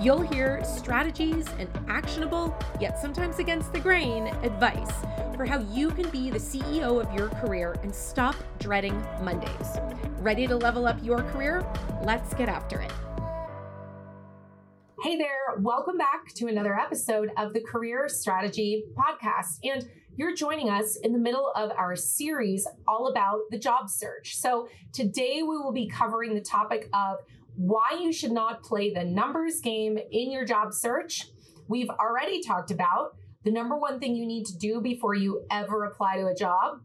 You'll hear strategies and actionable, yet sometimes against the grain, advice for how you can be the CEO of your career and stop dreading Mondays. Ready to level up your career? Let's get after it. Hey there, welcome back to another episode of the Career Strategy Podcast. And you're joining us in the middle of our series all about the job search. So today we will be covering the topic of why you should not play the numbers game in your job search. We've already talked about the number one thing you need to do before you ever apply to a job,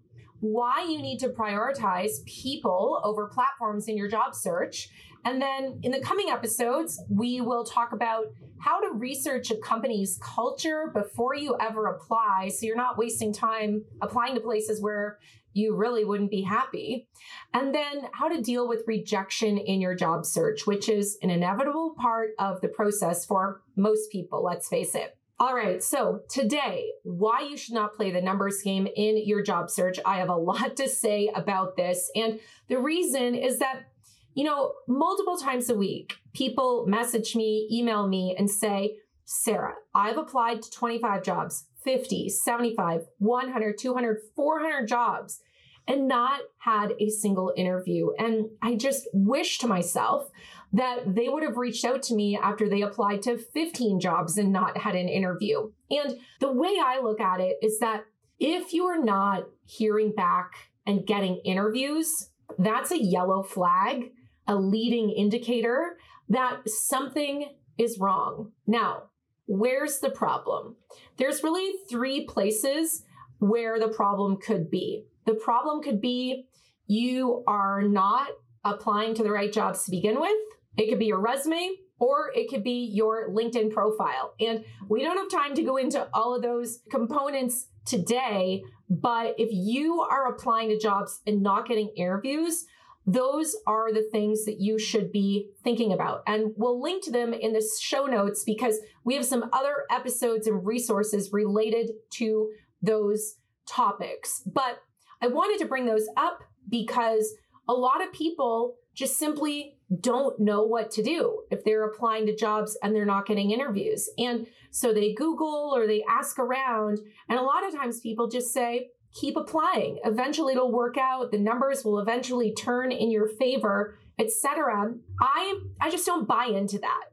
why you need to prioritize people over platforms in your job search. And then in the coming episodes, we will talk about how to research a company's culture before you ever apply so you're not wasting time applying to places where you really wouldn't be happy. And then how to deal with rejection in your job search, which is an inevitable part of the process for most people, let's face it. All right, so today, why you should not play the numbers game in your job search. I have a lot to say about this. And the reason is that, you know, multiple times a week, people message me, email me, and say, Sarah, I've applied to 25 jobs, 50, 75, 100, 200, 400 jobs and not had a single interview. And I just wish to myself that they would have reached out to me after they applied to 15 jobs and not had an interview. And the way I look at it is that if you are not hearing back and getting interviews, that's a yellow flag, a leading indicator that something is wrong. Now, where's the problem? There's really three places where the problem could be. The problem could be you are not applying to the right jobs to begin with. It could be your resume or it could be your LinkedIn profile. And we don't have time to go into all of those components today, but if you are applying to jobs and not getting interviews, those are the things that you should be thinking about. And we'll link to them in the show notes because we have some other episodes and resources related to those topics. But I wanted to bring those up because a lot of people just simply don't know what to do if they're applying to jobs and they're not getting interviews. And so they Google or they ask around. And a lot of times people just say, keep applying. Eventually it'll work out. The numbers will eventually turn in your favor, etc. I I just don't buy into that.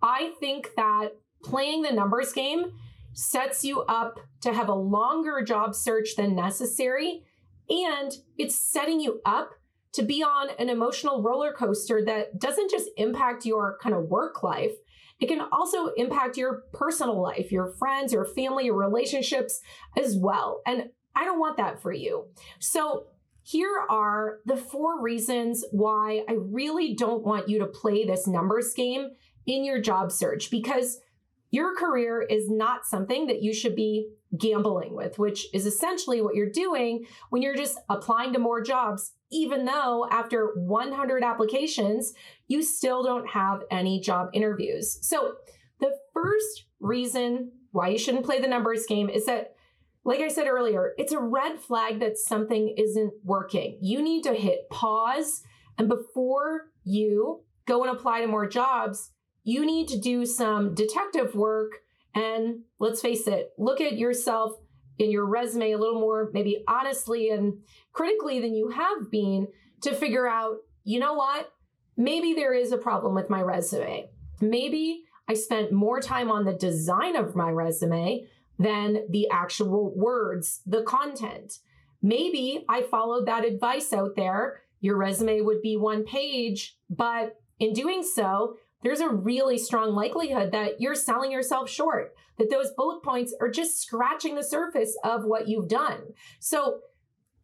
I think that playing the numbers game sets you up to have a longer job search than necessary and it's setting you up to be on an emotional roller coaster that doesn't just impact your kind of work life, it can also impact your personal life, your friends, your family, your relationships as well. And I don't want that for you. So, here are the four reasons why I really don't want you to play this numbers game in your job search because your career is not something that you should be gambling with, which is essentially what you're doing when you're just applying to more jobs, even though after 100 applications, you still don't have any job interviews. So, the first reason why you shouldn't play the numbers game is that, like I said earlier, it's a red flag that something isn't working. You need to hit pause, and before you go and apply to more jobs, you need to do some detective work and let's face it, look at yourself in your resume a little more, maybe honestly and critically than you have been to figure out, you know what? Maybe there is a problem with my resume. Maybe I spent more time on the design of my resume than the actual words, the content. Maybe I followed that advice out there. Your resume would be one page, but in doing so, there's a really strong likelihood that you're selling yourself short, that those bullet points are just scratching the surface of what you've done. So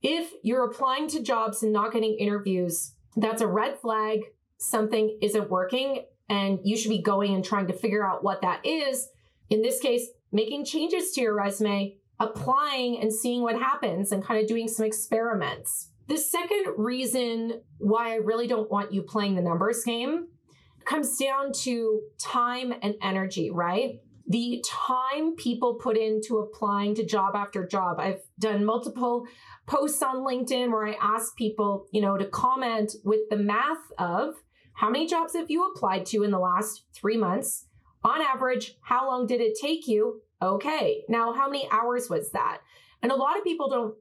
if you're applying to jobs and not getting interviews, that's a red flag. Something isn't working, and you should be going and trying to figure out what that is. In this case, making changes to your resume applying and seeing what happens and kind of doing some experiments. The second reason why I really don't want you playing the numbers game comes down to time and energy, right? The time people put into applying to job after job. I've done multiple posts on LinkedIn where I ask people, you know, to comment with the math of how many jobs have you applied to in the last three months? On average, how long did it take you? Okay. Now, how many hours was that? And a lot of people don't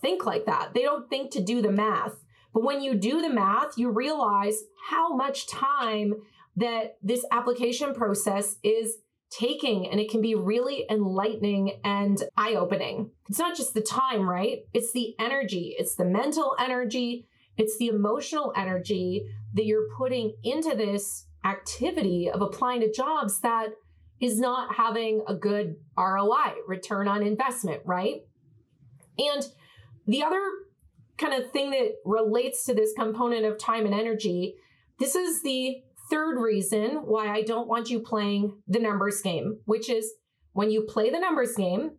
think like that. They don't think to do the math. But when you do the math, you realize how much time that this application process is taking and it can be really enlightening and eye-opening. It's not just the time, right? It's the energy, it's the mental energy, it's the emotional energy that you're putting into this activity of applying to jobs that is not having a good ROI, return on investment, right? And the other kind of thing that relates to this component of time and energy, this is the third reason why I don't want you playing the numbers game, which is when you play the numbers game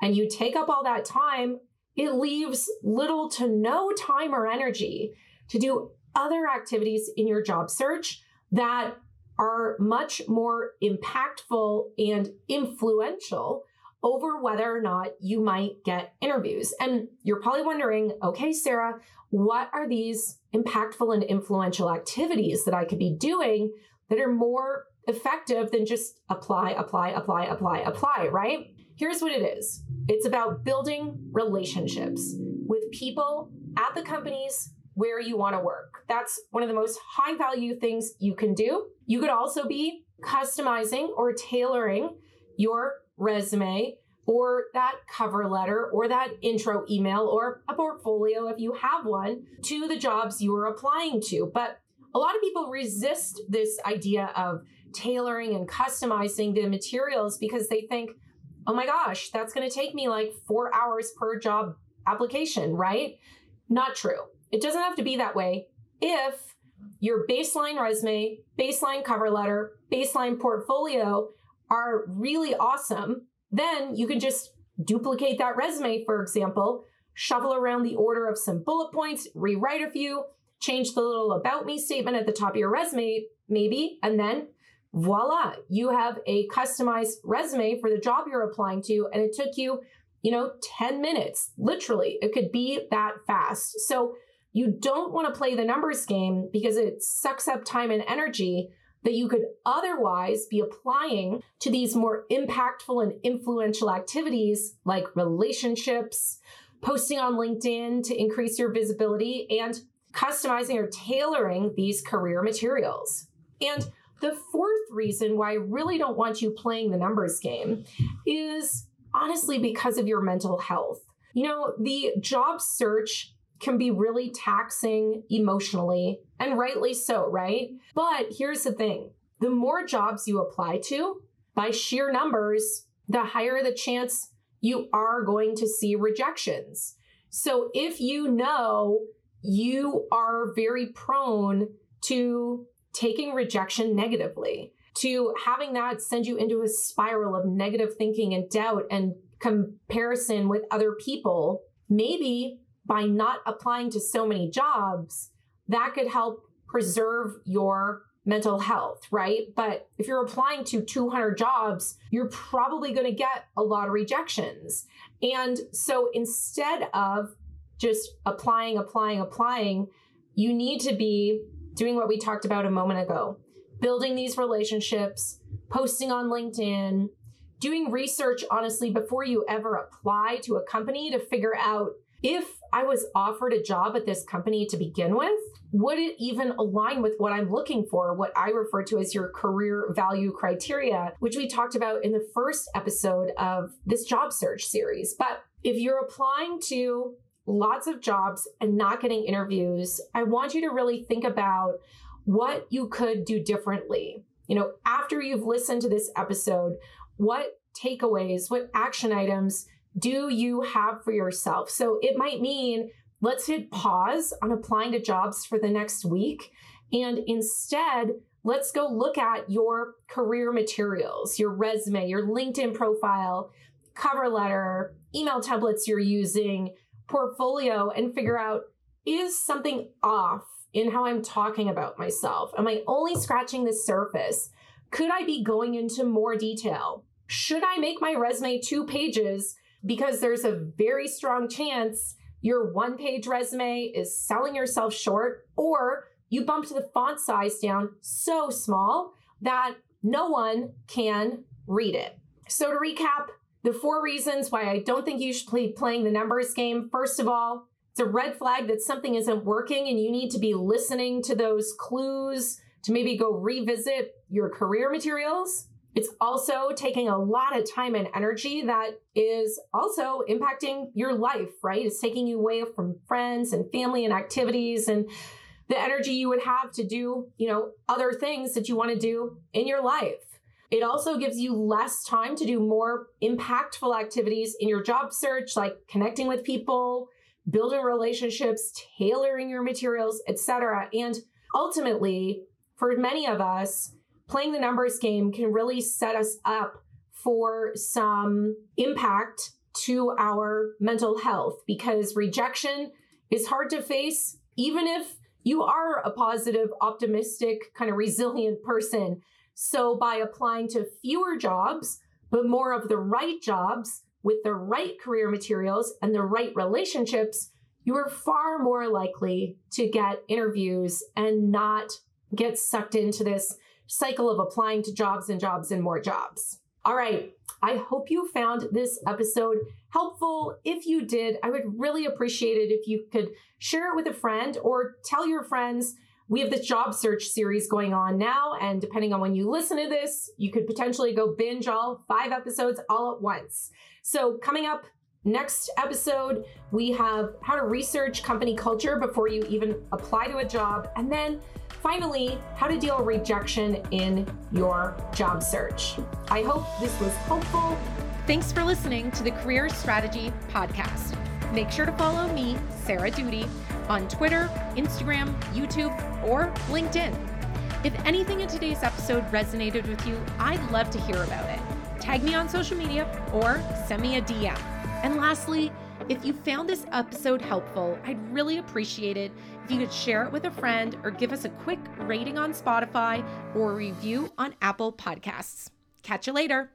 and you take up all that time, it leaves little to no time or energy to do other activities in your job search that are much more impactful and influential over whether or not you might get interviews. And you're probably wondering, okay, Sarah, what are these impactful and influential activities that I could be doing that are more effective than just apply, apply, apply, apply, apply, right? Here's what it is it's about building relationships with people at the companies where you want to work. That's one of the most high value things you can do. You could also be customizing or tailoring your resume or that cover letter or that intro email or a portfolio if you have one to the jobs you are applying to. But a lot of people resist this idea of tailoring and customizing the materials because they think, oh my gosh, that's going to take me like four hours per job application, right? Not true. It doesn't have to be that way if your baseline resume, baseline cover letter, baseline portfolio are really awesome, then you can just duplicate that resume, for example, shuffle around the order of some bullet points, rewrite a few, change the little about me statement at the top of your resume, maybe, and then voila, you have a customized resume for the job you're applying to. And it took you, you know, 10 minutes. Literally, it could be that fast. So you don't want to play the numbers game because it sucks up time and energy that you could otherwise be applying to these more impactful and influential activities like relationships, posting on LinkedIn to increase your visibility, and customizing or tailoring these career materials. And the fourth reason why I really don't want you playing the numbers game is honestly because of your mental health. You know, the job search can be really taxing emotionally, and rightly so, right? But here's the thing the more jobs you apply to, by sheer numbers, the higher the chance you are going to see rejections. So if you know you are very prone to taking rejection negatively, to having that send you into a spiral of negative thinking and doubt and comparison with other people, maybe by not applying to so many jobs, that could help preserve your mental health, right? But if you're applying to 200 jobs, you're probably going to get a lot of rejections. And so instead of just applying, applying, applying, you need to be doing what we talked about a moment ago building these relationships, posting on LinkedIn, doing research, honestly, before you ever apply to a company to figure out if I was offered a job at this company to begin with, would it even align with what I'm looking for, what I refer to as your career value criteria, which we talked about in the first episode of this job search series? But if you're applying to lots of jobs and not getting interviews, I want you to really think about what you could do differently. You know, after you've listened to this episode, what takeaways, what action items do you have for yourself? So it might mean let's hit pause on applying to jobs for the next week. And instead, let's go look at your career materials, your resume, your LinkedIn profile. cover letter, email templates you're using, portfolio, and figure out is something off in how I'm talking about myself? Am I only scratching the surface? Could I be going into more detail? Should I make my resume two pages because there's a very strong chance your one page resume is selling yourself short or you bumped the font size down so small that no one can read it. So, to recap, the four reasons why I don't think you should be playing the numbers game. First of all, it's a red flag that something isn't working and you need to be listening to those clues to maybe go revisit your career materials. It's also taking a lot of time and energy that is also impacting your life, right? It's taking you away from friends and family and activities and the energy you would have to do, you know, other things that you want to do in your life. It also gives you less time to do more impactful activities in your job search, like connecting with people, building relationships, tailoring your materials, etc. And ultimately, for many of us, playing the numbers game can really set us up for some impact to our mental health because rejection is hard to face even if you are a positive, optimistic, kind of resilient person. So, by applying to fewer jobs, but more of the right jobs with the right career materials and the right relationships, you are far more likely to get interviews and not get sucked into this cycle of applying to jobs and jobs and more jobs. All right. I hope you found this episode helpful. If you did, I would really appreciate it if you could share it with a friend or tell your friends. We have this job search series going on now, and depending on when you listen to this, you could potentially go binge all five episodes all at once. So, coming up next episode, we have how to research company culture before you even apply to a job, and then finally, how to deal with rejection in your job search. I hope this was helpful. Thanks for listening to the Career Strategy Podcast. Make sure to follow me, Sarah Doody, on Twitter, Instagram, YouTube, or LinkedIn. If anything in today's episode resonated with you, I'd love to hear about it. Tag me on social media or send me a DM. And lastly, if you found this episode helpful, I'd really appreciate it if you could share it with a friend or give us a quick rating on Spotify or review on Apple Podcasts. Catch you later.